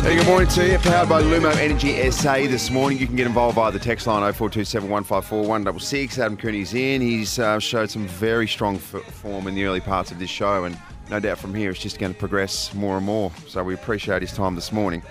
Hey, good morning to you. Powered by Lumo Energy SA this morning. You can get involved via the text line 0427 154 166. Adam Cooney's in. He's uh, showed some very strong f- form in the early parts of this show, and no doubt from here it's just going to progress more and more. So we appreciate his time this morning.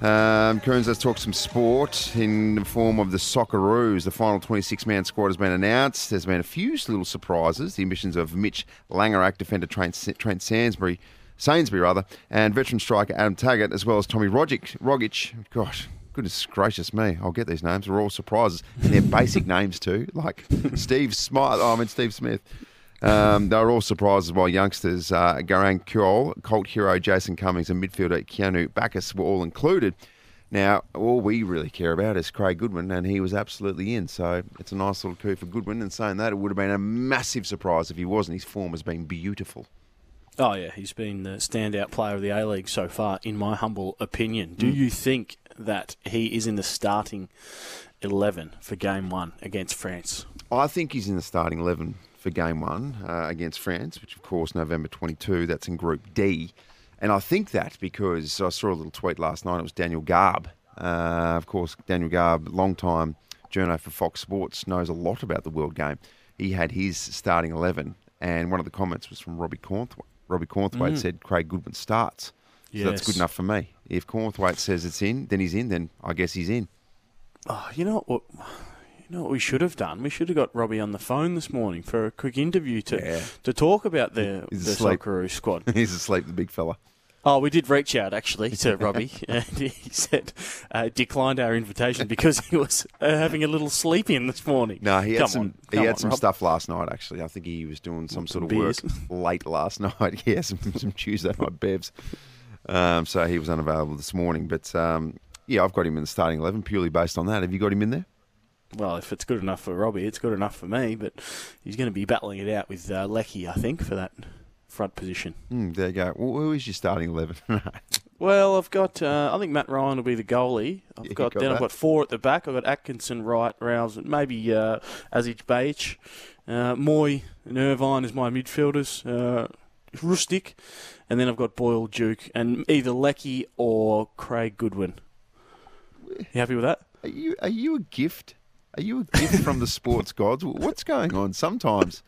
Um, Coons, let's talk some sport in the form of the Socceroos. The final 26 man squad has been announced. There's been a few little surprises. The admissions of Mitch Langerak, defender Trent, Trent Sainsbury, Sainsbury rather, and veteran striker Adam Taggart, as well as Tommy Rogic. Rogic, gosh, goodness gracious me, I'll get these names. They're all surprises, and they're basic names too, like Steve Smith. Oh, I mean Steve Smith. Um, they were all surprises while youngsters, uh, Garang Kuol, cult hero Jason Cummings, and midfielder Keanu Baccus were all included. Now, all we really care about is Craig Goodwin, and he was absolutely in. So it's a nice little coup for Goodwin. And saying that, it would have been a massive surprise if he wasn't. His form has been beautiful. Oh yeah, he's been the standout player of the A League so far, in my humble opinion. Do Mm. you think that he is in the starting eleven for Game One against France? I think he's in the starting 11 for game one uh, against France, which, of course, November 22. That's in Group D. And I think that because I saw a little tweet last night. It was Daniel Garb. Uh, of course, Daniel Garb, long time journo for Fox Sports, knows a lot about the World Game. He had his starting 11, and one of the comments was from Robbie Cornthwaite. Robbie Cornthwaite Mm. said Craig Goodwin starts. So that's good enough for me. If Cornthwaite says it's in, then he's in. Then I guess he's in. Oh, you know what? You know what we should have done? We should have got Robbie on the phone this morning for a quick interview to Yeah. to talk about the He's the asleep. Socceroos squad. he's asleep, the big fella. Oh, we did reach out actually to Robbie, and he said uh, declined our invitation because he was uh, having a little sleep in this morning. No, he had Come some. on, he come had on, some Rob. stuff last night. Actually, I think he was doing some sort of beers. work late last night. yeah, some, some Tuesday night bevs. Um, so he was unavailable this morning. But um, yeah, I've got him in the starting eleven purely based on that. Have you got him in there? Well, if it's good enough for Robbie, it's good enough for me. But he's going to be battling it out with uh, Leckie, I think, for that front position. Hmm, there you go. Well, who is your starting eleven? Well, I've got. Uh, I think Matt Ryan will be the goalie. I've Yeah, got, got then I've got four at the back. I've got Atkinson, Wright, Rouse, and maybe uh, Aziz Behich. Uh, Mooy and Irvine is my midfielders. Uh, Hrustic, and then I've got Boyle, Duke, and either Leckie or Craig Goodwin. You happy with that? are you are you a gift? Are you a gift from the sports gods? What's going on? Sometimes.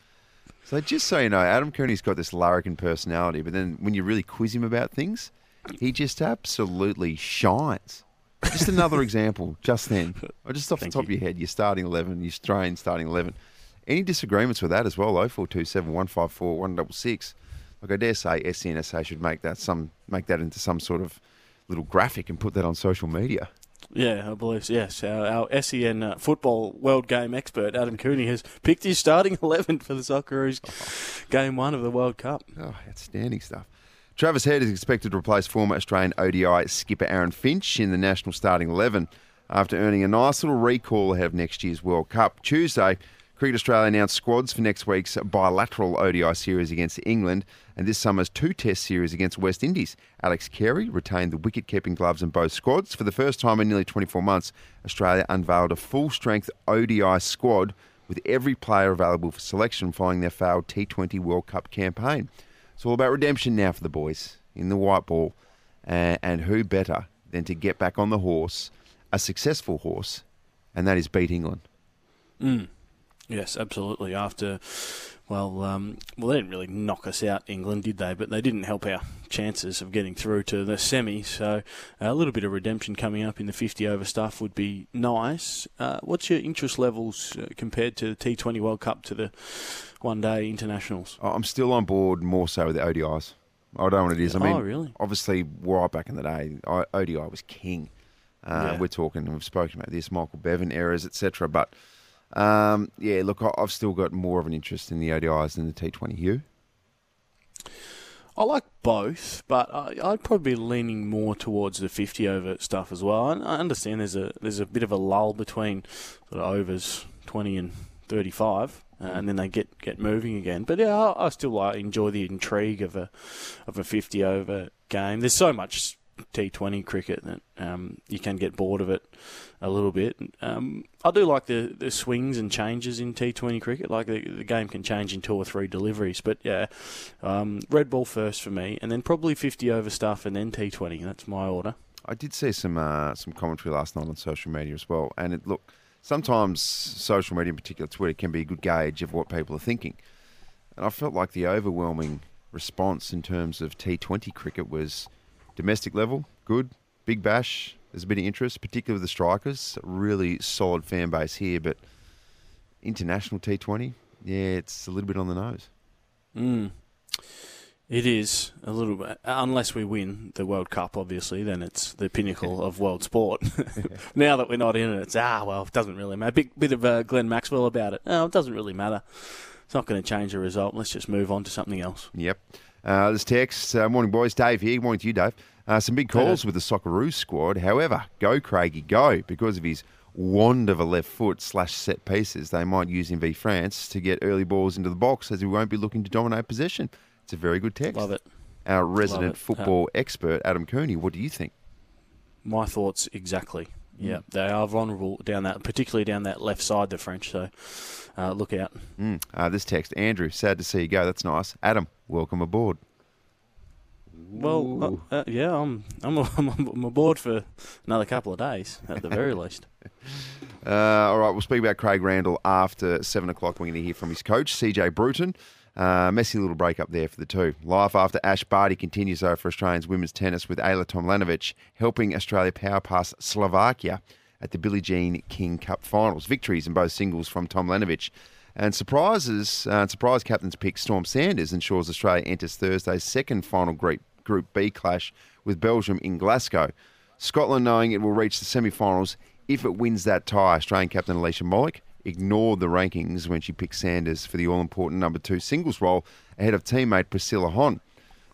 So just so you know, Adam Cooney's got this larrikin personality, but then when you really quiz him about things, he just absolutely shines. Just another example, just then. Or just off Thank the top you. of your head, your starting 11, your Australian starting 11. Any disagreements with that as well? 0427 154 166. Like I dare say, SEN SA should make that some make that into some sort of little graphic and put that on social media. Yeah, I believe so. Yes. Our, our SEN uh, football world game expert, Adam Cooney, has picked his starting 11 for the Socceroos game one of the World Cup. Oh, outstanding stuff. Travis Head is expected to replace former Australian ODI skipper Aaron Finch in the national starting 11 after earning a nice little recall ahead of next year's World Cup. Tuesday, Cricket Australia announced squads for next week's bilateral ODI series against England and this summer's two test series against West Indies. Alex Carey retained the wicket keeping gloves in both squads. For the first time in nearly 24 months, Australia unveiled a full strength ODI squad with every player available for selection following their failed T20 World Cup campaign. It's all about redemption now for the boys in the white ball. Uh, and who better than to get back on the horse, a successful horse, and that is beat England. Mm. Yes, absolutely. After, well, um, well, they didn't really knock us out, England, did they? But they didn't help our chances of getting through to the semi. So a little bit of redemption coming up in the 50 over stuff would be nice. Uh, what's your interest levels uh, compared to the T20 World Cup to the one day internationals? I'm still on board more so with the ODIs. I don't know what it is. I mean, Oh, really? obviously, right back in the day, ODI was king. Uh, Yeah. We're talking, we've spoken about this, Michael Bevan eras, etc. But um, yeah, look, I've still got more of an interest in the ODIs than the T20. You? I like both, but I, I'd probably be leaning more towards the 50 over stuff as well. I, I understand there's a there's a bit of a lull between sort of overs 20 and 35, uh, and then they get, get moving again. But yeah, I, I still like enjoy the intrigue of a of a 50 over game. There's so much T20 cricket that um, you can get bored of it a little bit. Um, I do like the, the swings and changes in T20 cricket. Like the, the game can change in two or three deliveries. But yeah, um, red ball first for me, and then probably 50 over stuff, and then T20. That's my order. I did see some uh, some commentary last night on social media as well, and it look sometimes social media, in particular Twitter, can be a good gauge of what people are thinking. And I felt like the overwhelming response in terms of T20 cricket was domestic level, good, big bash. There's a bit of interest, particularly with the strikers. Really solid fan base here, but international T20, yeah, it's a little bit on the nose. Mm. It is a little bit, unless we win the World Cup, obviously, then it's the pinnacle of world sport. now that we're not in it, it's, ah, well, it doesn't really matter. Big bit of uh, Glenn Maxwell about it. Oh, it doesn't really matter. It's not going to change the result. Let's just move on to something else. Yep. Uh, this text, uh, morning boys, Dave here. Morning to you, Dave. Uh, some big calls with the Socceroos squad. However, go Craigie, go because of his wand of a left foot slash set pieces. They might use him v France to get early balls into the box, as he won't be looking to dominate possession. It's a very good text. Love it. Our resident it. football expert, Adam Cooney. What do you think? My thoughts exactly. Yeah, they are vulnerable down that, particularly down that left side, the French. So uh, look out. Mm. Uh, this text, Andrew. Sad to see you go. That's nice. Adam, welcome aboard. Well, uh, uh, yeah, I'm I'm, I'm I'm aboard for another couple of days at the very least. Uh, all right, we'll speak about Craig Randall after seven o'clock. We're going to hear from his coach, CJ Bruton. Uh, messy little break up there for the two. Life after Ash Barty continues though for Australians women's tennis with Ajla Tomljanovic helping Australia power past Slovakia at the Billie Jean King Cup finals. Victories in both singles from Tomlanovic. And surprises, uh, surprise captain's pick Storm Sanders ensures Australia enters Thursday's second final Group, group B clash with Belgium in Glasgow. Scotland knowing it will reach the semi-finals if it wins that tie. Australian captain Alicia Molik ignored the rankings when she picked Sanders for the all-important number two singles role ahead of teammate Priscilla Hon.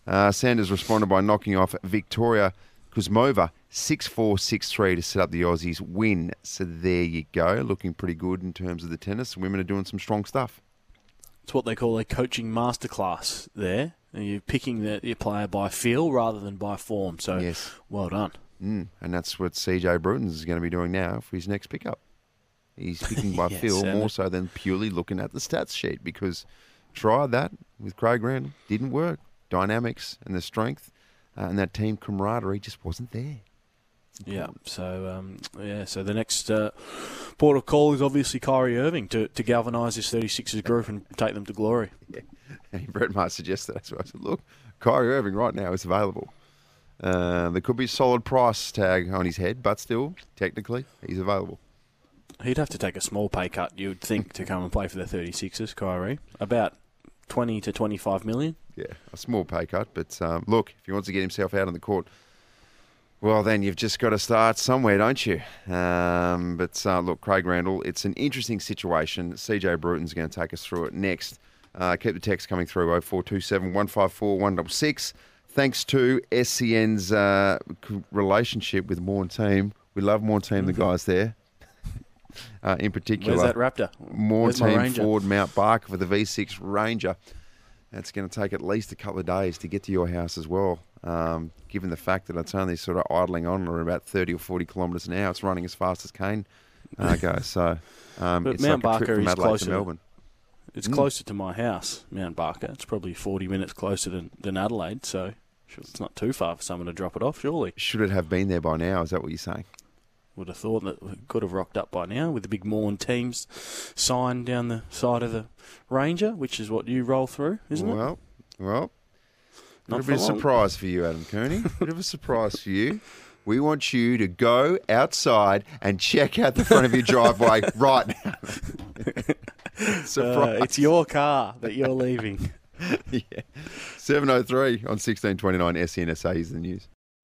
Uh, Sanders responded by knocking off Victoria Kuzmova 6-4, 6-3 to set up the Aussies win. So there you go, looking pretty good in terms of the tennis. Women are doing some strong stuff. It's what they call a coaching masterclass. There, And you're picking the, your player by feel rather than by form. So Yes. well done. Mm, and that's what CJ Bruton is going to be doing now for his next pickup. He's picking by Yes, feel more so than purely looking at the stats sheet because tried that with Craig Randall, didn't work. Dynamics and the strength uh, and that team camaraderie just wasn't there. Yeah. So um, yeah. So the next uh, port of call is obviously Kyrie Irving to, to galvanise this 36ers group and take them to glory. And Brett Maher suggested that. So I said, look, Kyrie Irving right now is available. Uh, there could be a solid price tag on his head, but still, technically, he's available. He'd have to take a small pay cut, you would think, to come and play for the 36ers, Kyrie. About 20 to 25 million. Yeah, a small pay cut, but um, look, if he wants to get himself out on the court, well, then you've just got to start somewhere, don't you? Um, but uh, look, Craig Randall, it's an interesting situation. CJ Bruton's going to take us through it next. Uh, keep the text coming through 0427 154 166. Thanks to SEN's uh, relationship with Morn Team. We love Morn Team, the guys there. Uh, in particular, Where's that Raptor? more Where's team Ford Mount Barker for the V6 Ranger. That's going to take at least a couple of days to get to your house as well. Um, given the fact that it's only sort of idling on at about 30 or 40 kilometres an hour, it's running as fast as Kane uh, goes. So um, But it's Mount like a trip Barker from is Adelaide closer. to Melbourne. It's Mm. closer to my house, Mount Barker. It's probably 40 minutes closer than, than Adelaide, so it's not too far for someone to drop it off, surely. Should it have been there by now? Is that what you're saying? Would have thought that we could have rocked up by now with the big Morn teams sign down the side of the Ranger, which is what you roll through, isn't it? well, well, Not a bit of a long. surprise for you, Adam Cooney. bit of a surprise for you. We want you to go outside and check out the front of your driveway right now. surprise. Uh, it's your car that you're leaving. yeah. 703 on 1629 SEN SA is the news.